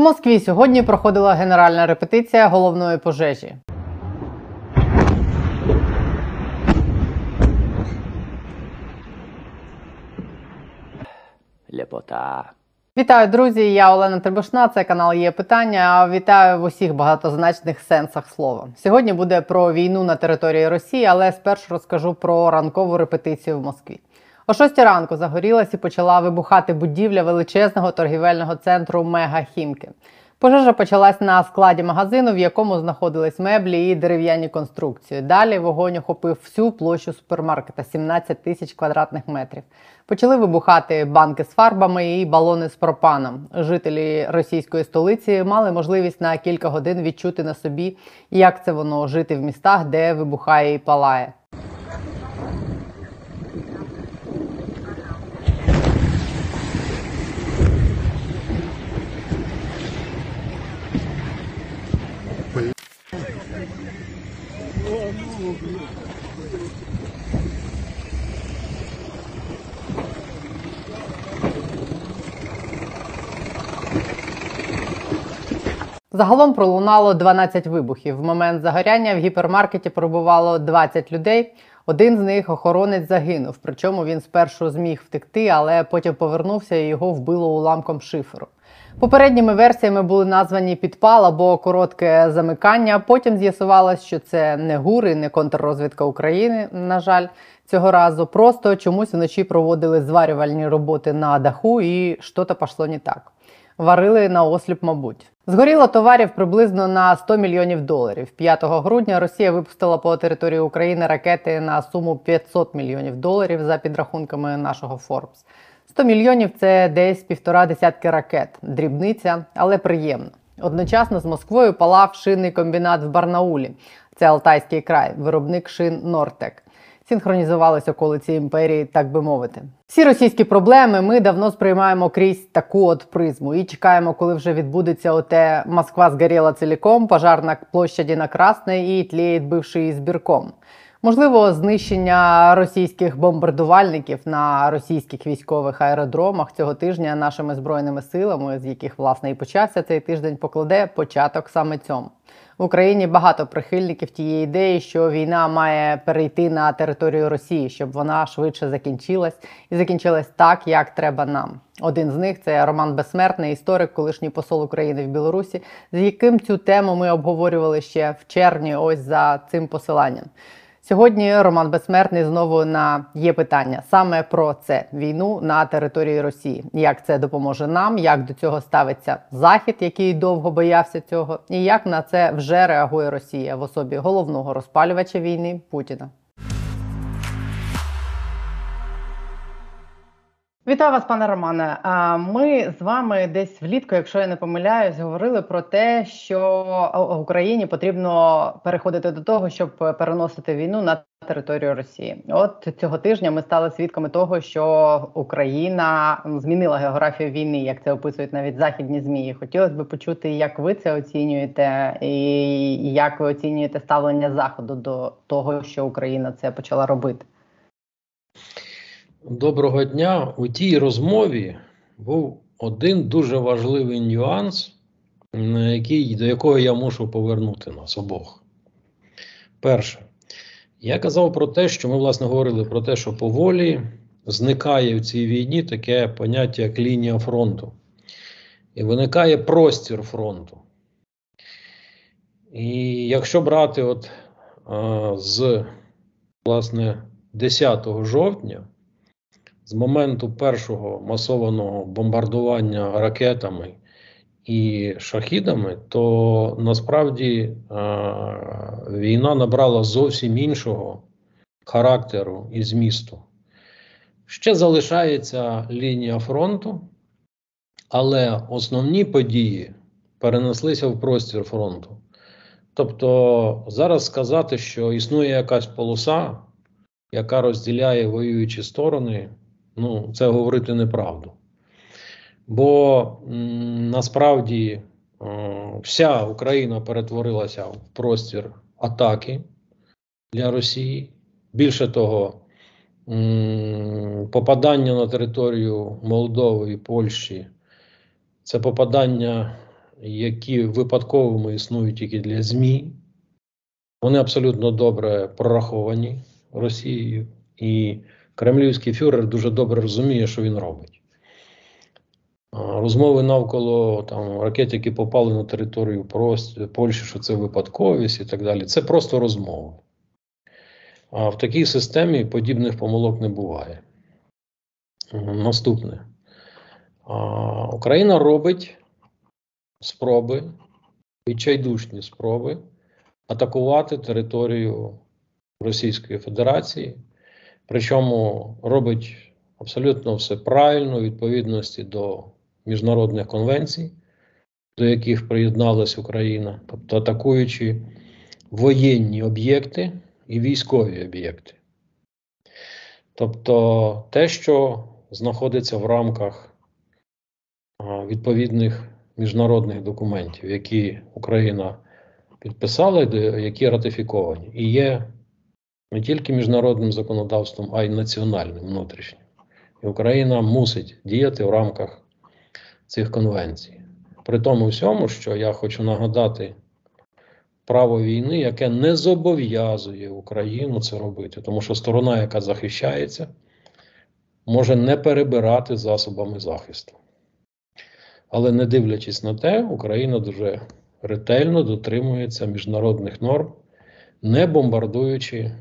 В Москві сьогодні проходила генеральна репетиція головної пожежі. Лепота. Вітаю, друзі! Я Олена Требушна. Це канал є питання. Вітаю в усіх багатозначних сенсах слова. Сьогодні буде про війну на території Росії, але спершу розкажу про ранкову репетицію в Москві. О 6 ранку загорілась і почала вибухати будівля величезного торгівельного центру Мега Хімки. Пожежа почалась на складі магазину, в якому знаходились меблі і дерев'яні конструкції. Далі вогонь охопив всю площу супермаркета 17 тисяч квадратних метрів. Почали вибухати банки з фарбами і балони з пропаном. Жителі російської столиці мали можливість на кілька годин відчути на собі, як це воно жити в містах, де вибухає і палає. Загалом пролунало 12 вибухів. В момент загоряння в гіпермаркеті пробувало 20 людей. Один з них охоронець загинув. Причому він спершу зміг втекти, але потім повернувся і його вбило уламком шиферу. Попередніми версіями були названі підпал або коротке замикання. Потім з'ясувалось, що це не ГУР і не контррозвідка України. На жаль, цього разу просто чомусь вночі проводили зварювальні роботи на даху, і щось пішло не так. Варили на осліп, мабуть. Згоріло товарів приблизно на 100 мільйонів доларів. 5 грудня Росія випустила по території України ракети на суму 500 мільйонів доларів за підрахунками нашого Forbes. 100 мільйонів це десь півтора десятки ракет. Дрібниця, але приємно. Одночасно з Москвою палав шинний комбінат в Барнаулі. Це Алтайський край, виробник шин Нортек. Синхронізувались околиці імперії, так би мовити. Всі російські проблеми ми давно сприймаємо крізь таку от призму і чекаємо, коли вже відбудеться оте Москва згоріла ціліком, пожар на площаді на Красне і тліє бивший збірком. Можливо, знищення російських бомбардувальників на російських військових аеродромах цього тижня нашими збройними силами, з яких власне і почався цей тиждень, покладе початок саме цьому. В Україні багато прихильників тієї ідеї, що війна має перейти на територію Росії, щоб вона швидше закінчилась і закінчилась так, як треба нам. Один з них це Роман Безсмертний, історик, колишній посол України в Білорусі, з яким цю тему ми обговорювали ще в червні. Ось за цим посиланням. Сьогодні Роман Безсмертний знову на є питання саме про це війну на території Росії. Як це допоможе нам, як до цього ставиться Захід, який довго боявся цього, і як на це вже реагує Росія в особі головного розпалювача війни Путіна. Вітаю вас, пане Романе. Ми з вами десь влітку, якщо я не помиляюсь, говорили про те, що Україні потрібно переходити до того, щоб переносити війну на територію Росії. От цього тижня ми стали свідками того, що Україна змінила географію війни, як це описують навіть західні змі. Хотілося б почути, як ви це оцінюєте, і як ви оцінюєте ставлення заходу до того, що Україна це почала робити. Доброго дня. У тій розмові був один дуже важливий нюанс, на який, до якого я мушу повернути нас обох. Перше, я казав про те, що ми, власне, говорили про те, що поволі зникає в цій війні таке поняття як лінія фронту. І виникає простір фронту. І якщо брати от а, з власне 10 жовтня з моменту першого масованого бомбардування ракетами і шахідами, то насправді е війна набрала зовсім іншого характеру і змісту. Ще залишається лінія фронту, але основні події перенеслися в простір фронту. Тобто, зараз сказати, що існує якась полоса, яка розділяє воюючі сторони ну, це говорити неправду. Бо насправді о, вся Україна перетворилася в простір атаки для Росії. Більше того, попадання на територію Молдови і Польщі це попадання які випадковими існують тільки для ЗМІ. Вони абсолютно добре прораховані Росією, і кремлівський фюрер дуже добре розуміє, що він робить. Розмови навколо там, ракет, які попали на територію Польщі, що це випадковість і так далі. Це просто розмови. А в такій системі подібних помилок не буває. Наступне. А, Україна робить спроби, відчайдушні спроби атакувати територію Російської Федерації, причому робить абсолютно все правильно у відповідності до міжнародних конвенцій, до яких приєдналась Україна, тобто атакуючи воєнні об'єкти і військові об'єкти. Тобто те, що знаходиться в рамках відповідних міжнародних документів, які Україна підписала, які ратифіковані, і є не тільки міжнародним законодавством, а й національним внутрішнім. І Україна мусить діяти в рамках цих конвенцій. При тому всьому, що я хочу нагадати право війни, яке не зобов'язує Україну це робити, тому що сторона, яка захищається, може не перебирати засобами захисту. Але не дивлячись на те, Україна дуже ретельно дотримується міжнародних норм, не бомбардуючи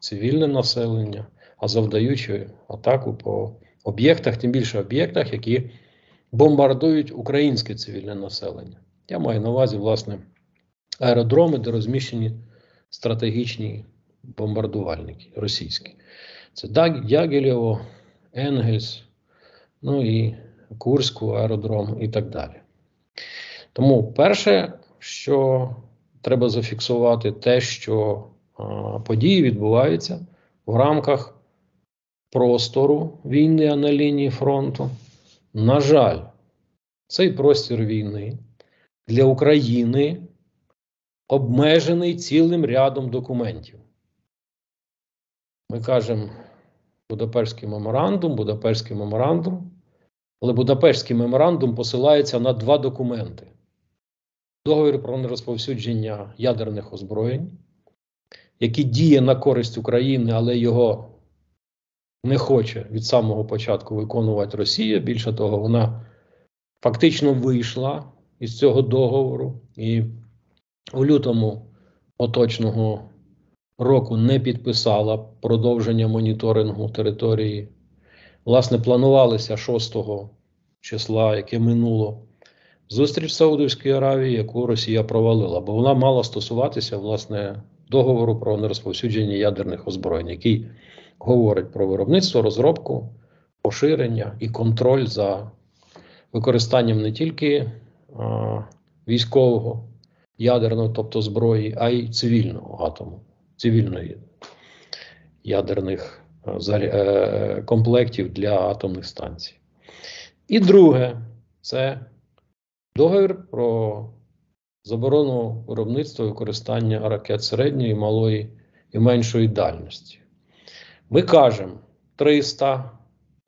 цивільне населення, а завдаючи атаку по об'єктах, тим більше об'єктах, які бомбардують українське цивільне населення. Я маю на увазі, власне, аеродроми, де розміщені стратегічні бомбардувальники російські. Це Дягілєво, Енгельс, ну і Курську аеродром і так далі. Тому перше, що треба зафіксувати, те, що події відбуваються в рамках простору війни, на лінії фронту. На жаль, цей простір війни для України обмежений цілим рядом документів. Ми кажемо Будапештський меморандум, Будапештський меморандум, але Будапештський меморандум посилається на два документи: договір про нерозповсюдження ядерних озброєнь, який діє на користь України, але його не хоче від самого початку виконувати Росія. Більше того, вона фактично вийшла із цього договору і у лютому поточного року не підписала продовження моніторингу території. Власне, планувалося 6 числа, яке минуло, зустріч в Саудовській Аравії, яку Росія провалила, бо вона мала стосуватися власне договору про нерозповсюдження ядерних озброєнь, який говорить про виробництво, розробку, поширення і контроль за використанням не тільки а, військового ядерного, тобто зброї, а й цивільного атому, цивільної ядерних е, заря- е, комплектів для атомних станцій. І друге, це договір про заборону виробництва використання ракет середньої, малої і меншої дальності. Ми кажемо 300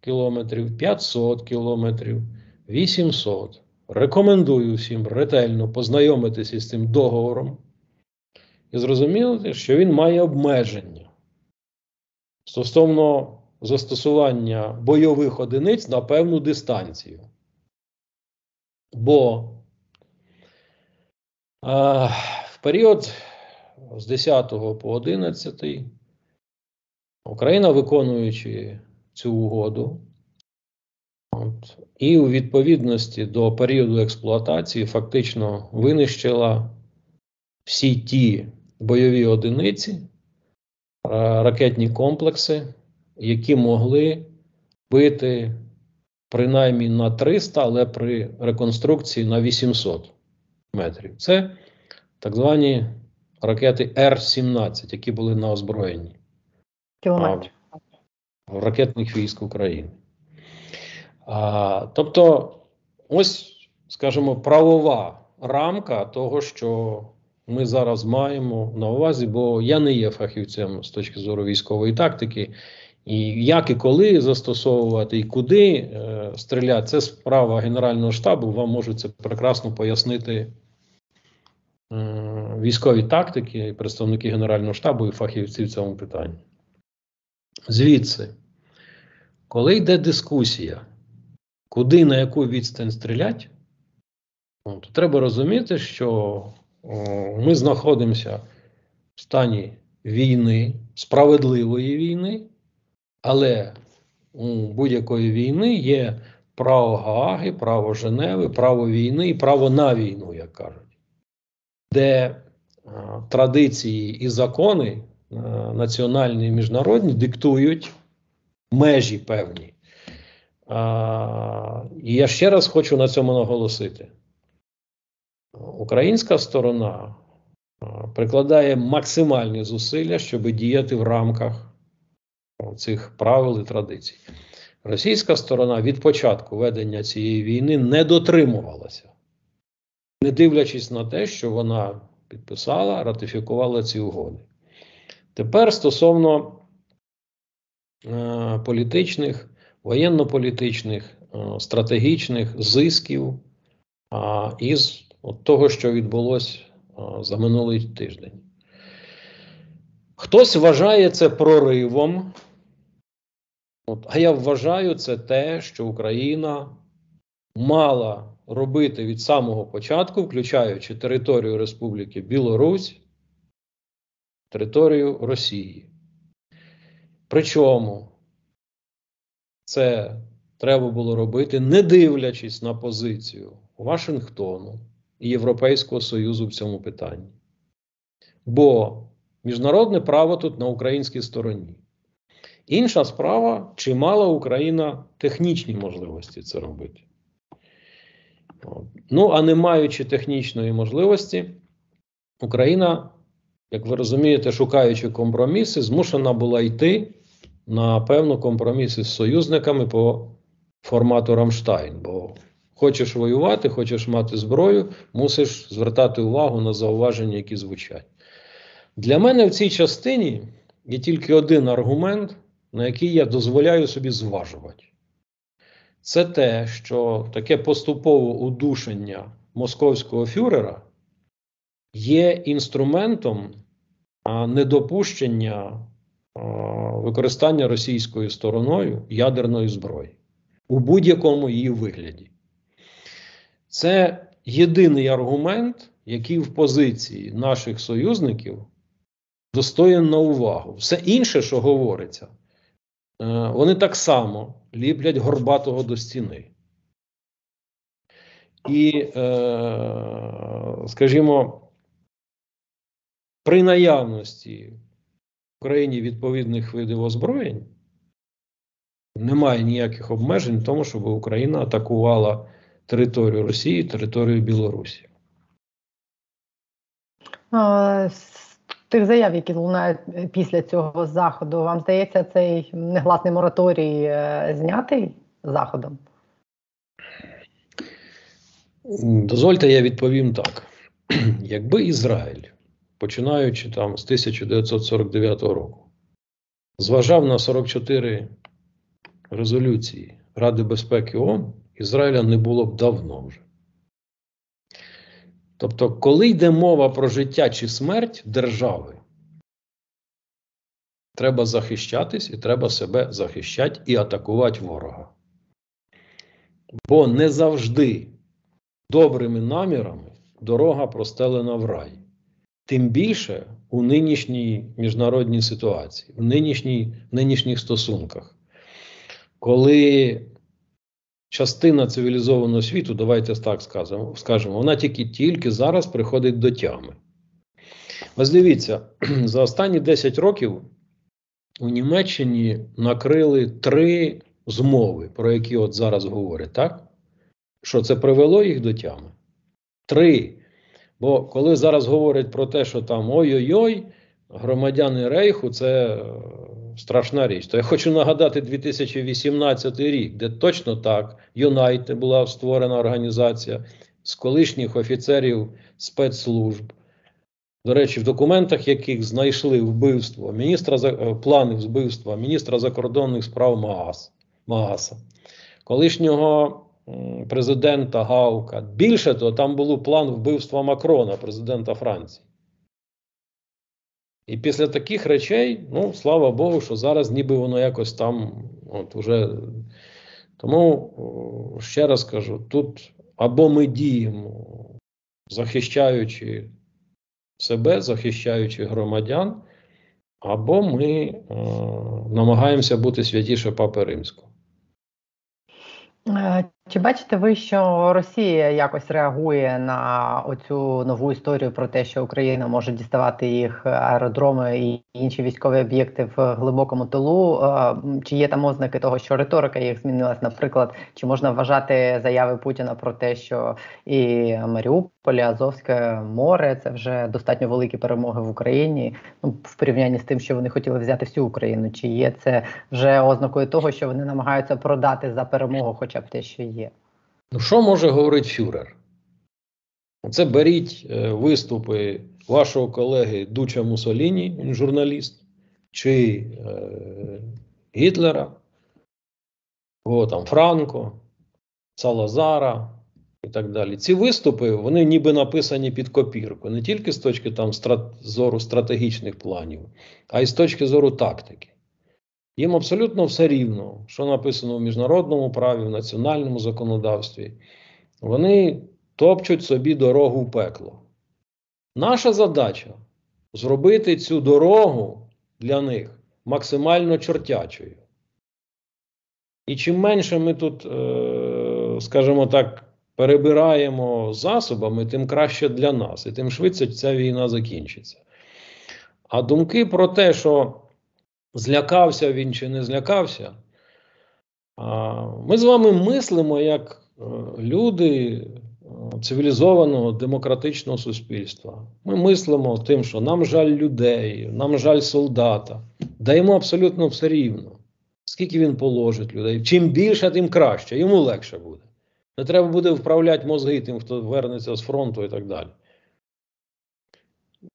кілометрів, 500 кілометрів, 800. Рекомендую всім ретельно познайомитися із цим договором і зрозуміти, що він має обмеження стосовно застосування бойових одиниць на певну дистанцію. Бо в період з 10 по 11 Україна, виконуючи цю угоду, от, і у відповідності до періоду експлуатації фактично винищила всі ті бойові одиниці, ракетні комплекси, які могли бити принаймні на 300, але при реконструкції на 800 метрів. Це так звані ракети Р-17, які були на озброєнні Кілометрів. ракетних військ України. А, тобто, ось, скажімо, правова рамка того, що ми зараз маємо на увазі, бо я не є фахівцем з точки зору військової тактики, І як і коли застосовувати, і куди е, стріляти, це справа Генерального штабу. Вам можуть це прекрасно пояснити е, військові тактики, представники Генерального штабу і фахівці в цьому питанні. Звідси, коли йде дискусія, куди на яку відстань стріляти, ну, то треба розуміти, що о, ми знаходимося в стані війни, справедливої війни, але у будь-якої війни є право Гааги, право Женеви, право війни і право на війну, як кажуть, де а, традиції і закони а, національні і міжнародні диктують межі певні. А, і я ще раз хочу на цьому наголосити. Українська сторона прикладає максимальні зусилля, щоб діяти в рамках цих правил і традицій. Російська сторона від початку ведення цієї війни не дотримувалася, не дивлячись на те, що вона підписала, ратифікувала ці угоди. Тепер стосовно е, політичних, воєнно-політичних, е, стратегічних зисків а, із от того, що відбулося а, за минулий тиждень. Хтось вважає це проривом. От, а я вважаю це те, що Україна мала робити від самого початку, включаючи територію Республіки Білорусь, територію Росії. Причому це треба було робити, не дивлячись на позицію Вашингтону і Європейського Союзу в цьому питанні. Бо міжнародне право тут на українській стороні. Інша справа, чи мала Україна технічні можливості це робити. Ну, а не маючи технічної можливості, Україна, як ви розумієте, шукаючи компроміси, змушена була йти на певну компроміси з союзниками по формату Рамштайн. Бо хочеш воювати, хочеш мати зброю, мусиш звертати увагу на зауваження, які звучать. Для мене в цій частині є тільки один аргумент, на який я дозволяю собі зважувати. Це те, що таке поступове удушення московського фюрера є інструментом недопущення використання російською стороною ядерної зброї у будь-якому її вигляді. Це єдиний аргумент, який в позиції наших союзників достоїн на увагу. Все інше, що говориться, вони так само ліплять горбатого до стіни. І, е, скажімо, при наявності в Україні відповідних видів озброєнь немає ніяких обмежень в тому, щоб Україна атакувала територію Росії, територію Білорусі. Тих заяв, які лунають е, після цього заходу, вам здається, цей негласний мораторій е, знятий заходом? Дозвольте, я відповім так: якби Ізраїль, починаючи там з 1949 року, зважав на 44 резолюції Ради безпеки ООН, Ізраїля не було б давно вже. Тобто, коли йде мова про життя чи смерть держави, треба захищатись і треба себе захищати і атакувати ворога. Бо не завжди добрими намірами дорога простелена в рай. Тим більше у нинішній міжнародній ситуації, в нинішній, нинішніх стосунках, коли частина цивілізованого світу, давайте так скажемо, вона тільки тільки зараз приходить до тями. Ось дивіться, за останні 10 років у Німеччині накрили три змови, про які от зараз говорять, так? Що це привело їх до тями? Три. Бо коли зараз говорять про те, що там ой-ой-ой, громадяни Рейху це страшна річ. То я хочу нагадати 2018 рік, де точно так, Юнайте була створена організація з колишніх офіцерів спецслужб, до речі, в документах, яких знайшли вбивство міністра е, плани вбивства міністра закордонних справ Маас, Мааса, колишнього президента Гаука. Більше того, там був план вбивства Макрона, президента Франції. І після таких речей, ну, слава Богу, що зараз ніби воно якось там, от уже. Тому ще раз кажу: тут або ми діємо, захищаючи себе, захищаючи громадян, або ми е, намагаємося бути святіше Папи Римського. Е, Чи бачите ви, що Росія якось реагує на оцю нову історію про те, що Україна може діставати їх аеродроми і інші військові об'єкти в глибокому тилу? Е, Чи є там ознаки того, що риторика їх змінилась? Наприклад, чи можна вважати заяви Путіна про те, що і Маріуполь, і Азовське море це вже достатньо великі перемоги в Україні? Ну в порівнянні з тим, що вони хотіли взяти всю Україну? Чи є це вже ознакою того, що вони намагаються продати за перемогу, хоча б те, що є? Ну, що може говорити фюрер? Це беріть е, виступи вашого колеги Дуча Мусоліні, він журналіст, чи е, Гітлера, о, там, Франко, Салазара і так далі. Ці виступи вони ніби написані під копірку, не тільки з точки там, страт, зору стратегічних планів, а й з точки зору тактики. Їм абсолютно все рівно, що написано в міжнародному праві, в національному законодавстві. Вони топчуть собі дорогу в пекло. Наша задача зробити цю дорогу для них максимально чортячою. І чим менше ми тут, е, скажімо так, перебираємо засобами, тим краще для нас, і тим швидше ця війна закінчиться. А думки про те, що злякався він чи не злякався, ми з вами мислимо як е, люди е, цивілізованого демократичного суспільства. Ми мислимо тим, що нам жаль людей, нам жаль солдата. Даємо абсолютно все рівно. Скільки він положить людей. Чим більше, тим краще. Йому легше буде. Не треба буде вправляти мозги тим, хто вернеться з фронту і так далі.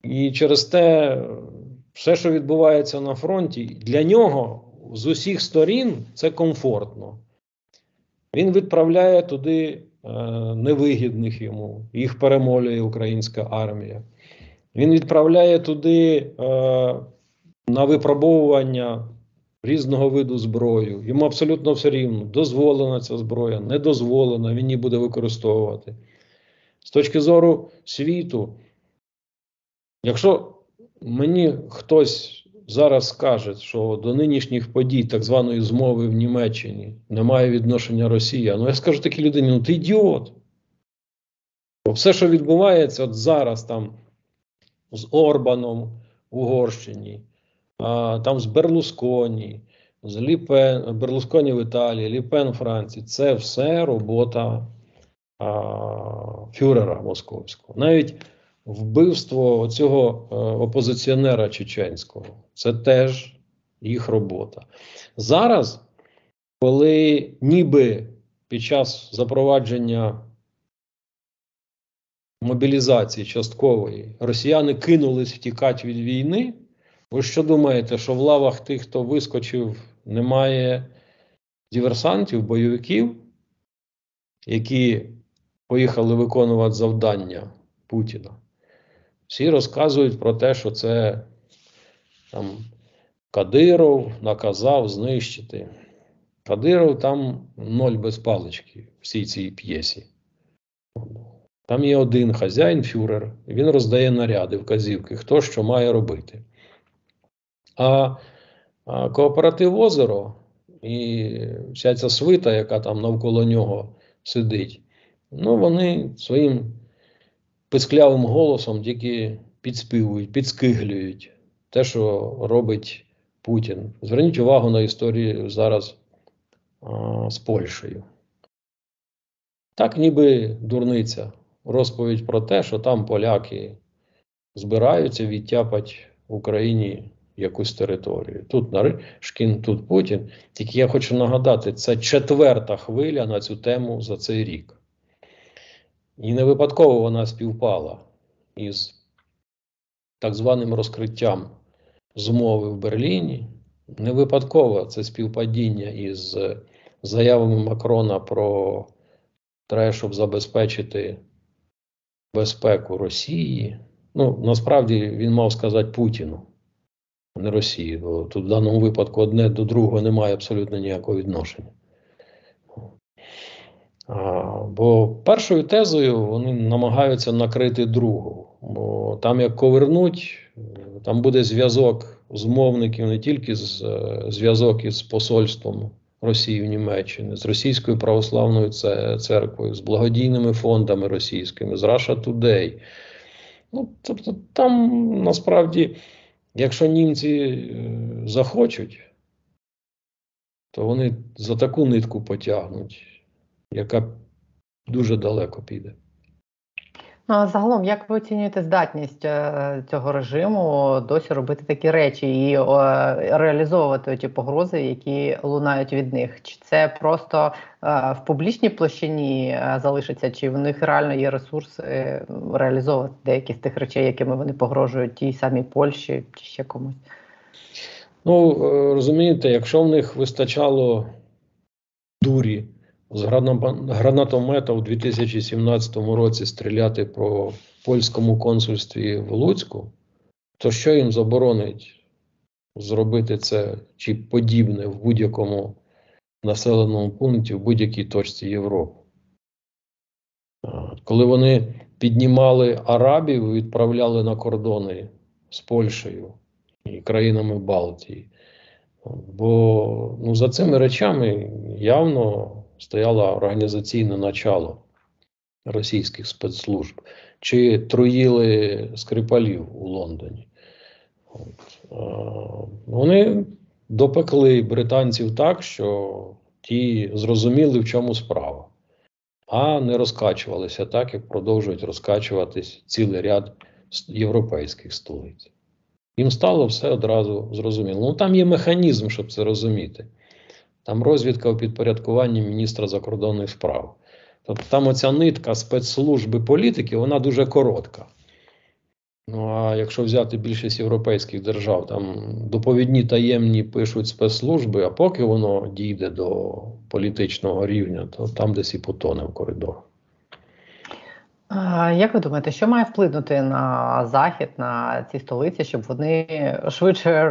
І через те, все, що відбувається на фронті, для нього з усіх сторін це комфортно. Він відправляє туди е, невигідних йому, їх перемолює українська армія. Він відправляє туди е, на випробовування різного виду зброю. Йому абсолютно все рівно, дозволена ця зброя, не дозволена, він її буде використовувати. З точки зору світу, якщо мені хтось зараз скаже, що до нинішніх подій так званої змови в Німеччині немає відношення Росія, ну я скажу такій людині: ну ти ідіот. Бо все, що відбувається от зараз там з Орбаном в Угорщині, а, там з Берлусконі, з Ліпен, Берлусконі в Італії, Ліпен в Франції, це все робота а, фюрера московського. Навіть вбивство цього опозиціонера чеченського це теж їх робота. Зараз, коли ніби під час запровадження мобілізації часткової росіяни кинулись втікати від війни, ви що думаєте, що в лавах тих, хто вискочив, немає диверсантів, бойовиків, які поїхали виконувати завдання Путіна? Всі розказують про те, що це там Кадиров наказав знищити. Кадиров там ноль без палички всій цій п'єсі. Там є один хазяїн, фюрер, він роздає наряди, вказівки, хто що має робити. А, а кооператив озеро і вся ця свита, яка там навколо нього сидить, ну вони своїм писклявим голосом тільки підспівують, підскиглюють те, що робить Путін. Зверніть увагу на історію зараз а, з Польщею. Так, ніби дурниця. Розповідь про те, що там поляки збираються відтяпати в Україні якусь територію. Тут Наришкін, тут Путін. Тільки я хочу нагадати, це четверта хвиля на цю тему за цей рік. І не випадково вона співпала із так званим розкриттям змови в Берліні. Не випадково це співпадіння із заявами Макрона про те, щоб забезпечити безпеку Росії. Ну, насправді він мав сказати Путіну, а не Росії. Бо тут в даному випадку одне до другого не має абсолютно ніякого відношення. Бо першою тезою вони намагаються накрити другу. Бо там, як ковернуть, там буде зв'язок змовників не тільки з е, зв'язок із посольством Росії в Німеччині, з Російською православною церквою, з благодійними фондами російськими, з Russia Today. Ну, тобто, там насправді, якщо німці е, захочуть, то вони за таку нитку потягнуть, яка дуже далеко піде. Ну, а загалом, як ви оцінюєте здатність е, цього режиму досі робити такі речі і е, реалізовувати ті погрози, які лунають від них? Чи це просто е, в публічній площині е, залишиться, чи в них реально є ресурси е, реалізовувати деякі з тих речей, якими вони погрожують тій самій Польщі чи ще комусь? Ну, е, розумієте, якщо в них вистачало дурі з гранатомета у 2017 році стріляти по польському консульстві в Луцьку, то що їм заборонить зробити це чи подібне в будь-якому населеному пункті, в будь-якій точці Європи? Коли вони піднімали арабів, і відправляли на кордони з Польщею і країнами Балтії. Бо ну, за цими речами явно стояло організаційне начало російських спецслужб, чи труїли скрипалів у Лондоні. От. Вони допекли британців так, що ті зрозуміли, в чому справа, а не розкачувалися так, як продовжують розкачуватись цілий ряд європейських столиць. Їм стало все одразу зрозуміло. Ну там є механізм, щоб це розуміти. Там розвідка у підпорядкуванні міністра закордонних справ. Тобто там оця нитка спецслужби політики, вона дуже коротка. Ну а якщо взяти більшість європейських держав, там доповідні таємні пишуть спецслужби, а поки воно дійде до політичного рівня, то там десь і потоне в коридорах. Як ви думаєте, що має вплинути на захід, на ці столиці, щоб вони швидше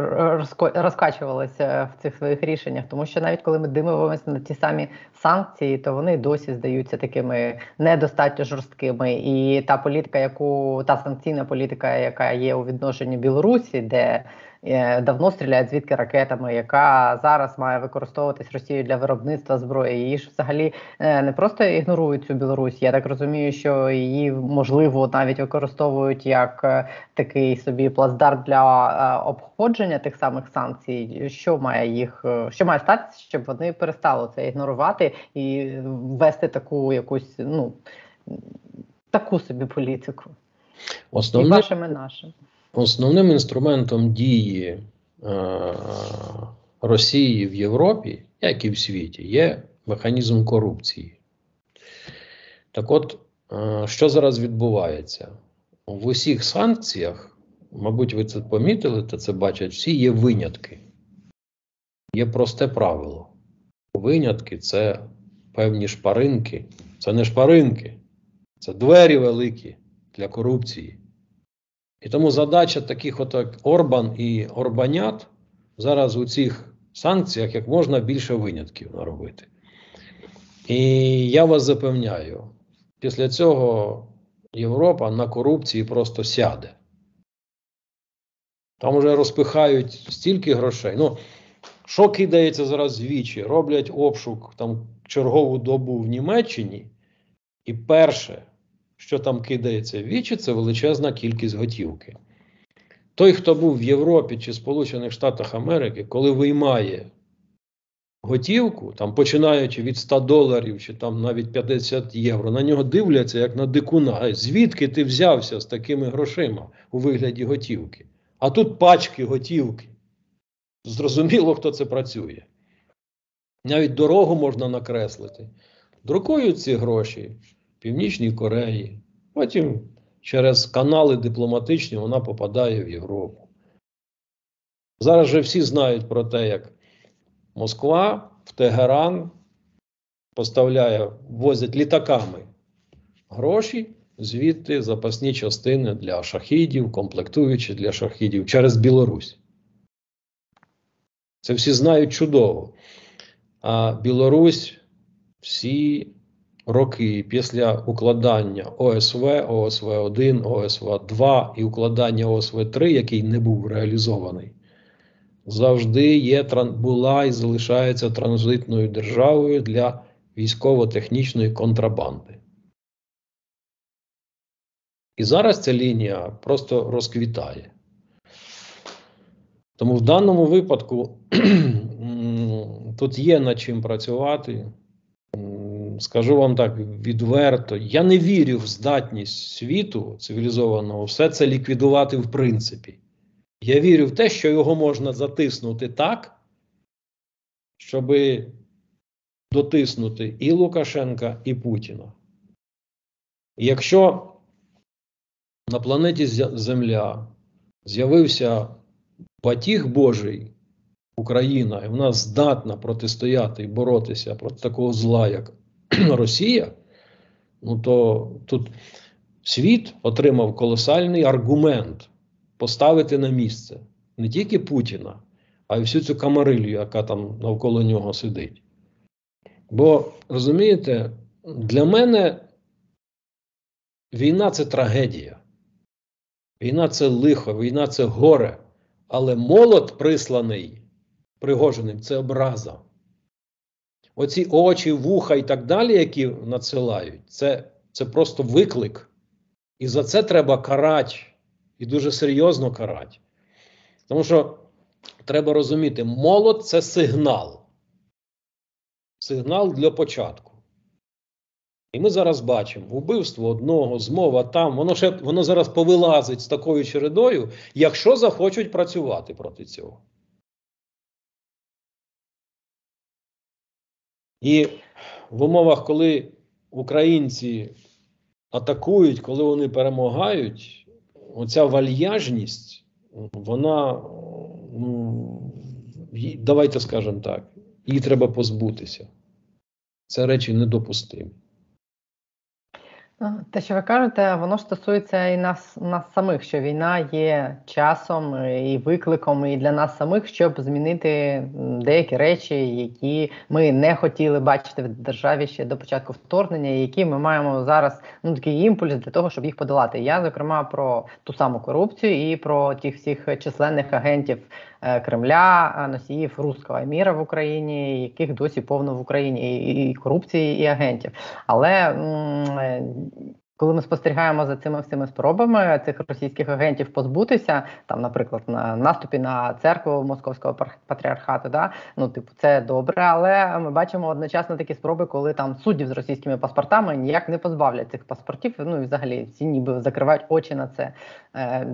розкачувалися в цих своїх рішеннях? Тому що навіть коли ми дивимося на ті самі санкції, то вони досі здаються такими недостатньо жорсткими. І та політика, яку та санкційна політика, яка є у відношенні Білорусі, де давно стріляють звідки ракетами, яка зараз має використовуватись Росією для виробництва зброї. Її ж взагалі е, не просто ігнорують цю Білорусь. Я так розумію, що її можливо навіть використовують як е, такий собі плацдарм для е, обходження тих самих санкцій. Що має їх, е, що має статися, щоб вони перестали це ігнорувати і вести таку якусь ну таку собі політику, і вашим і нашим. Основним інструментом дії е, Росії в Європі, як і в світі, є механізм корупції. Так от, е, що зараз відбувається? В усіх санкціях, мабуть, ви це помітили, та це бачать всі, є винятки. Є просте правило. Винятки це певні шпаринки. Це не шпаринки, це двері великі для корупції. І тому задача таких от Орбан і Орбанят зараз у цих санкціях як можна більше винятків наробити. І я вас запевняю, після цього Європа на корупції просто сяде. Там вже розпихають стільки грошей. Ну, що кидається зараз вічі? Роблять обшук там чергову добу в Німеччині, і перше, що там кидається в вічі, це величезна кількість готівки. Той, хто був в Європі чи Сполучених Штатах Америки, коли виймає готівку, там починаючи від 100 доларів чи там навіть 50 євро, на нього дивляться як на дикуна. Звідки ти взявся з такими грошима у вигляді готівки? А тут пачки готівки. Зрозуміло, хто це працює. Навіть дорогу можна накреслити. Друкують ці гроші Північній Кореї, потім через канали дипломатичні вона попадає в Європу. Зараз же всі знають про те, як Москва в Тегеран поставляє, возять літаками гроші, звідти запасні частини для шахідів, комплектуючі для шахідів через Білорусь. Це всі знають чудово. А Білорусь всі роки після укладання ОСВ, ОСВ 1, ОСВ 2 і укладання ОСВ 3, який не був реалізований, завжди є, була і залишається транзитною державою для військово-технічної контрабанди. І зараз ця лінія просто розквітає. Тому в даному випадку тут є над чим працювати. Скажу вам так відверто, я не вірю в здатність світу цивілізованого все це ліквідувати в принципі. Я вірю в те, що його можна затиснути так, щоб дотиснути і Лукашенка, і Путіна. Якщо на планеті Земля з'явився батіг Божий, Україна, і вона здатна протистояти і боротися проти такого зла, як Росія, ну то тут світ отримав колосальний аргумент поставити на місце не тільки Путіна, а й всю цю камарилью, яка там навколо нього сидить. Бо розумієте, для мене війна це трагедія. Війна це лихо, війна це горе. Але молот присланий Пригожиним це образа. Оці очі, вуха і так далі, які надсилають, це, це просто виклик. І за це треба карати. І дуже серйозно карати. Тому що треба розуміти, молот це сигнал. Сигнал для початку. І ми зараз бачимо убивство одного, змова там, воно ще воно зараз повилазить з такою чередою, якщо захочуть працювати проти цього. І в умовах, коли українці атакують, коли вони перемагають, оця вальяжність, вона, ну, давайте скажемо так, її треба позбутися. Це речі недопустимі. Ну, Те, що ви кажете, воно стосується і нас, нас самих, що війна є часом і викликом і для нас самих, щоб змінити деякі речі, які ми не хотіли бачити в державі ще до початку вторгнення, і які ми маємо зараз ну такий імпульс для того, щоб їх подолати. Я зокрема про ту саму корупцію і про тих всіх численних агентів Кремля, носіїв руського міра в Україні, яких досі повно в Україні, і, і корупції, і агентів. Але м, е, коли ми спостерігаємо за цими всіми спробами цих російських агентів позбутися, там, наприклад, на наступі на церкву московського патріархату, да, ну типу, це добре, але ми бачимо одночасно такі спроби, коли там суддів з російськими паспортами ніяк не позбавлять цих паспортів. Ну і взагалі всі ніби закривають очі на це. Е,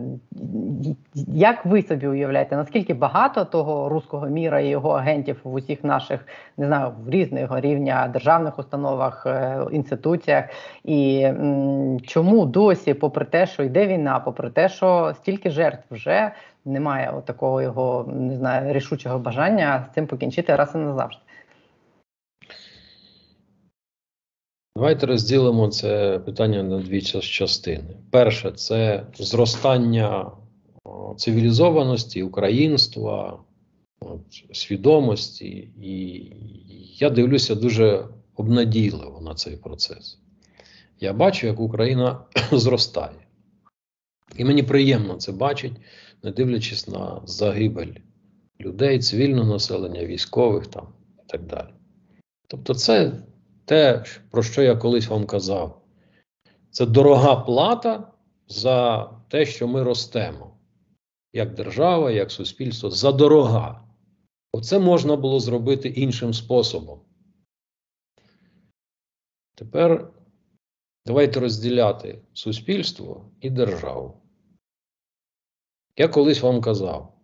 як ви собі уявляєте, наскільки багато того руського міра і його агентів в усіх наших не знаю в різних рівня державних установах, е, інституціях, і чому досі, попри те, що йде війна, попри те, що стільки жертв вже немає такого його не знаю рішучого бажання з цим покінчити раз і назавжди. Давайте розділимо це питання на дві частини. Перше, це зростання цивілізованості, українства, от, свідомості, і я дивлюся дуже обнадійливо на цей процес. Я бачу, як Україна зростає. І мені приємно це бачити, не дивлячись на загибель людей, цивільного населення, військових там і так далі. Тобто, це те, про що я колись вам казав, це дорога плата за те, що ми ростемо, як держава, як суспільство, за дорога. Оце можна було зробити іншим способом. Тепер давайте розділяти суспільство і державу. Я колись вам казав: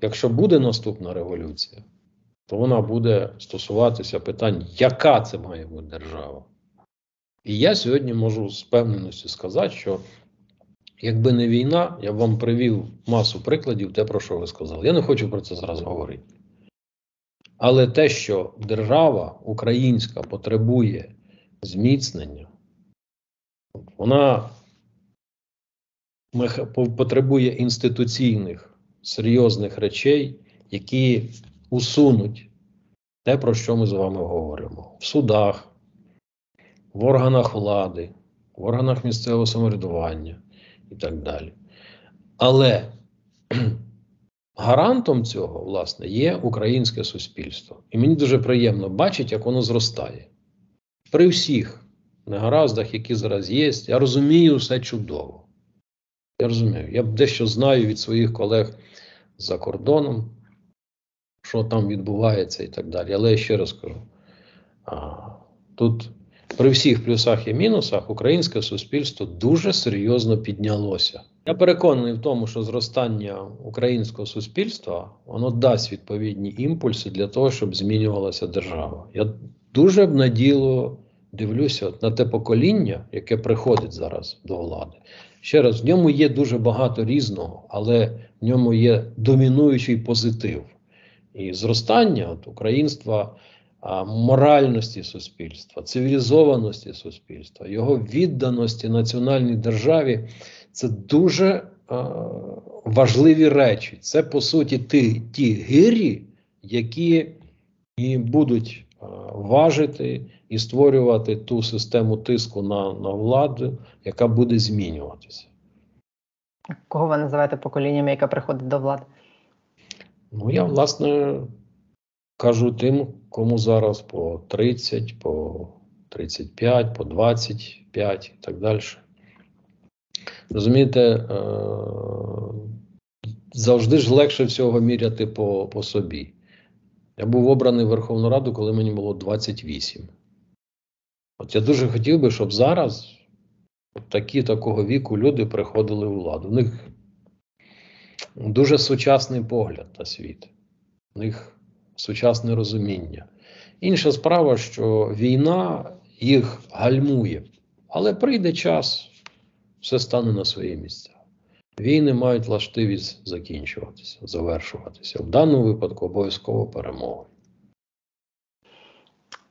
якщо буде наступна революція, то вона буде стосуватися питань, яка це має бути держава. І я сьогодні можу з певненістю сказати, що Якби не війна, я б вам привів масу прикладів, те, про що ви сказали. Я не хочу про це зараз говорити. Але те, що держава українська потребує зміцнення, вона потребує інституційних серйозних речей, які усунуть те, про що ми з вами говоримо в судах, в органах влади, в органах місцевого самоврядування і так далі. Але гарантом цього, власне, є українське суспільство. І мені дуже приємно бачити, як воно зростає. При всіх негараздах, які зараз є, я розумію все чудово. Я розумію. Я дещо знаю від своїх колег за кордоном, що там відбувається і так далі. Але я ще раз кажу: тут при всіх плюсах і мінусах українське суспільство дуже серйозно піднялося. Я переконаний в тому, що зростання українського суспільства воно дасть відповідні імпульси для того, щоб змінювалася держава. Я дуже б наділо дивлюся от на те покоління, яке приходить зараз до влади. Ще раз, в ньому є дуже багато різного, але в ньому є домінуючий позитив. І зростання от, українства, моральності суспільства, цивілізованості суспільства, його відданості національній державі це дуже е, важливі речі. Це, по суті, ті, ті гирі, які і будуть важити і створювати ту систему тиску на, на владу, яка буде змінюватися. Кого ви називаєте поколінням, яке приходить до влади? Ну, я, власне, кажу тим, кому зараз по 30, по 35, по 25 і так далі. Розумієте, е, завжди ж легше всього міряти по, по собі. Я був обраний в Верховну Раду, коли мені було 28. От я дуже хотів би, щоб зараз такі такого віку люди приходили у владу. У них дуже сучасний погляд на світ, у них сучасне розуміння. Інша справа, що війна їх гальмує, але прийде час, все стане на свої місця. Війни мають властивість закінчуватися, завершуватися. В даному випадку обов'язково перемога.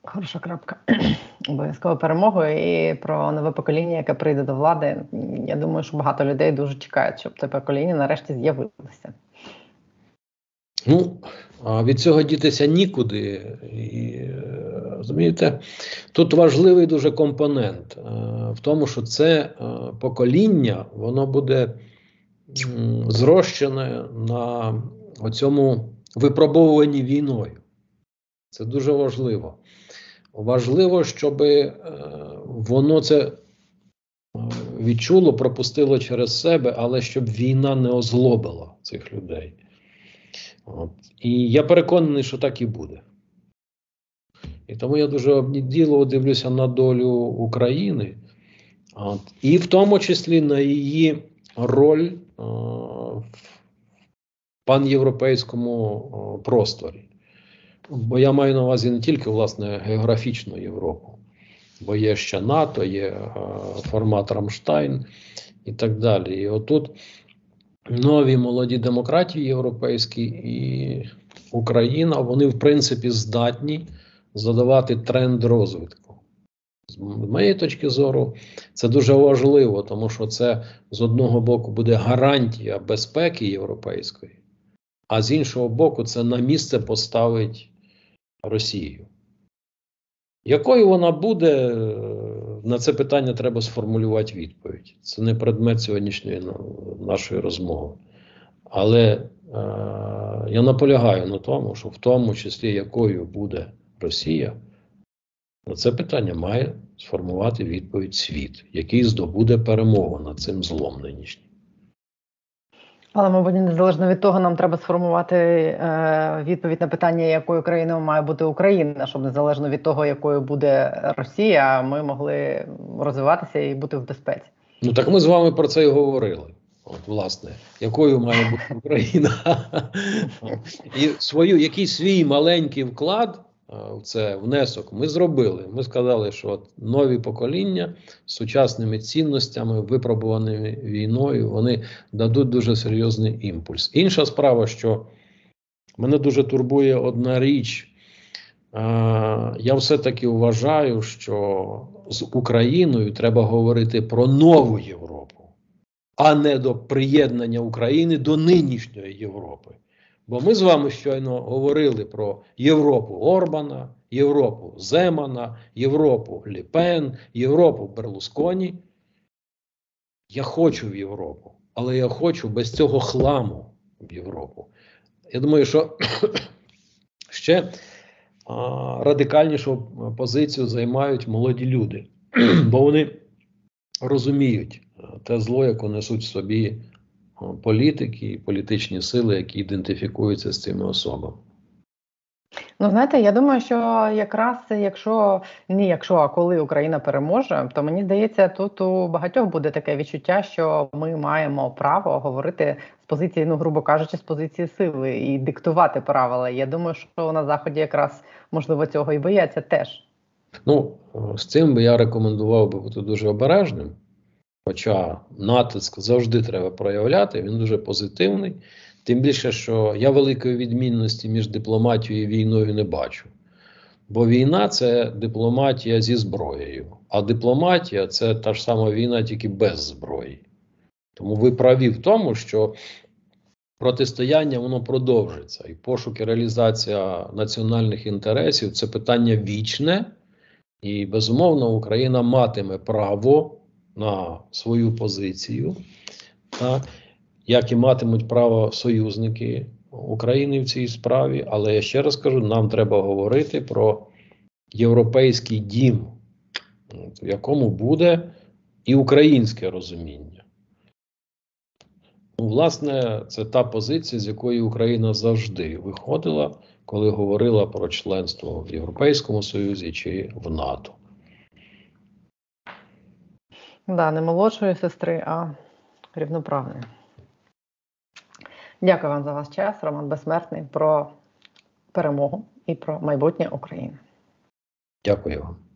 Хороша крапка. Обов'язково перемогу і про нове покоління, яке прийде до влади. Я думаю, що багато людей дуже чекають, щоб це покоління нарешті з'явилося. Ну, а від цього дітися нікуди. І, розумієте, тут важливий дуже компонент е, в тому, що це е, покоління, воно буде зрощене на цьому випробовуванні війною. Це дуже важливо. Важливо, щоб е, воно це е, відчуло, пропустило через себе, але щоб війна не озлобила цих людей. От. І я переконаний, що так і буде. І тому я дуже обніділо дивлюся на долю України, от. і в тому числі на її роль в панєвропейському е, просторі. Бо я маю на увазі не тільки власне географічну Європу, бо є ще НАТО, є е, формат Рамштайн і так далі. І отут нові молоді демократії європейські і Україна, вони в принципі здатні задавати тренд розвитку. З моєї точки зору, це дуже важливо, тому що це з одного боку буде гарантія безпеки європейської, а з іншого боку, це на місце поставить Росію. Якою вона буде, на це питання треба сформулювати відповідь. Це не предмет сьогоднішньої ну, нашої розмови. Але е, я наполягаю на тому, що в тому числі якою буде Росія, на це питання має сформувати відповідь світ, який здобуде перемогу над цим злом нинішнім. Але, мабуть, незалежно від того, нам треба сформувати е, відповідь на питання, якою країною має бути Україна, щоб незалежно від того, якою буде Росія, ми могли розвиватися і бути в безпеці. Ну так ми з вами про це і говорили. От, власне, якою має бути Україна, і свою, який свій маленький вклад це внесок ми зробили. Ми сказали, що от нові покоління з сучасними цінностями, випробуваними війною, вони дадуть дуже серйозний імпульс. Інша справа, що мене дуже турбує одна річ. Е, Я все-таки вважаю, що з Україною треба говорити про нову Європу, а не до приєднання України до нинішньої Європи. Бо ми з вами щойно говорили про Європу Орбана, Європу Земана, Європу Ліпен, Європу Берлусконі. Я хочу в Європу, але я хочу без цього хламу в Європу. Я думаю, що ще а, радикальнішу позицію займають молоді люди, бо вони розуміють те зло, яке несуть в собі політики і політичні сили, які ідентифікуються з цими особами. Ну, знаєте, я думаю, що якраз якщо ні, якщо а коли Україна переможе, то мені здається, тут у багатьох буде таке відчуття, що ми маємо право говорити з позиції, ну грубо кажучи, з позиції сили і диктувати правила. Я думаю, що на заході якраз можливо цього і бояться теж. Ну, з цим би я рекомендував би бути дуже обережним. Хоча натиск завжди треба проявляти, він дуже позитивний. Тим більше, що я великої відмінності між дипломатією і війною не бачу. Бо війна це дипломатія зі зброєю, а дипломатія це та ж сама війна, тільки без зброї. Тому ви праві в тому, що протистояння воно продовжиться, і пошук і реалізація національних інтересів це питання вічне, і безумовно Україна матиме право на свою позицію. Так? як і матимуть право союзники України в цій справі. Але я ще раз кажу: нам треба говорити про європейський дім, в якому буде і українське розуміння. Ну, власне, це та позиція, з якої Україна завжди виходила, коли говорила про членство в Європейському Союзі чи в НАТО. Да, не молодшої сестри, а рівноправної. Дякую вам за ваш час, Роман Безсмертний, про перемогу і про майбутнє України. Дякую вам.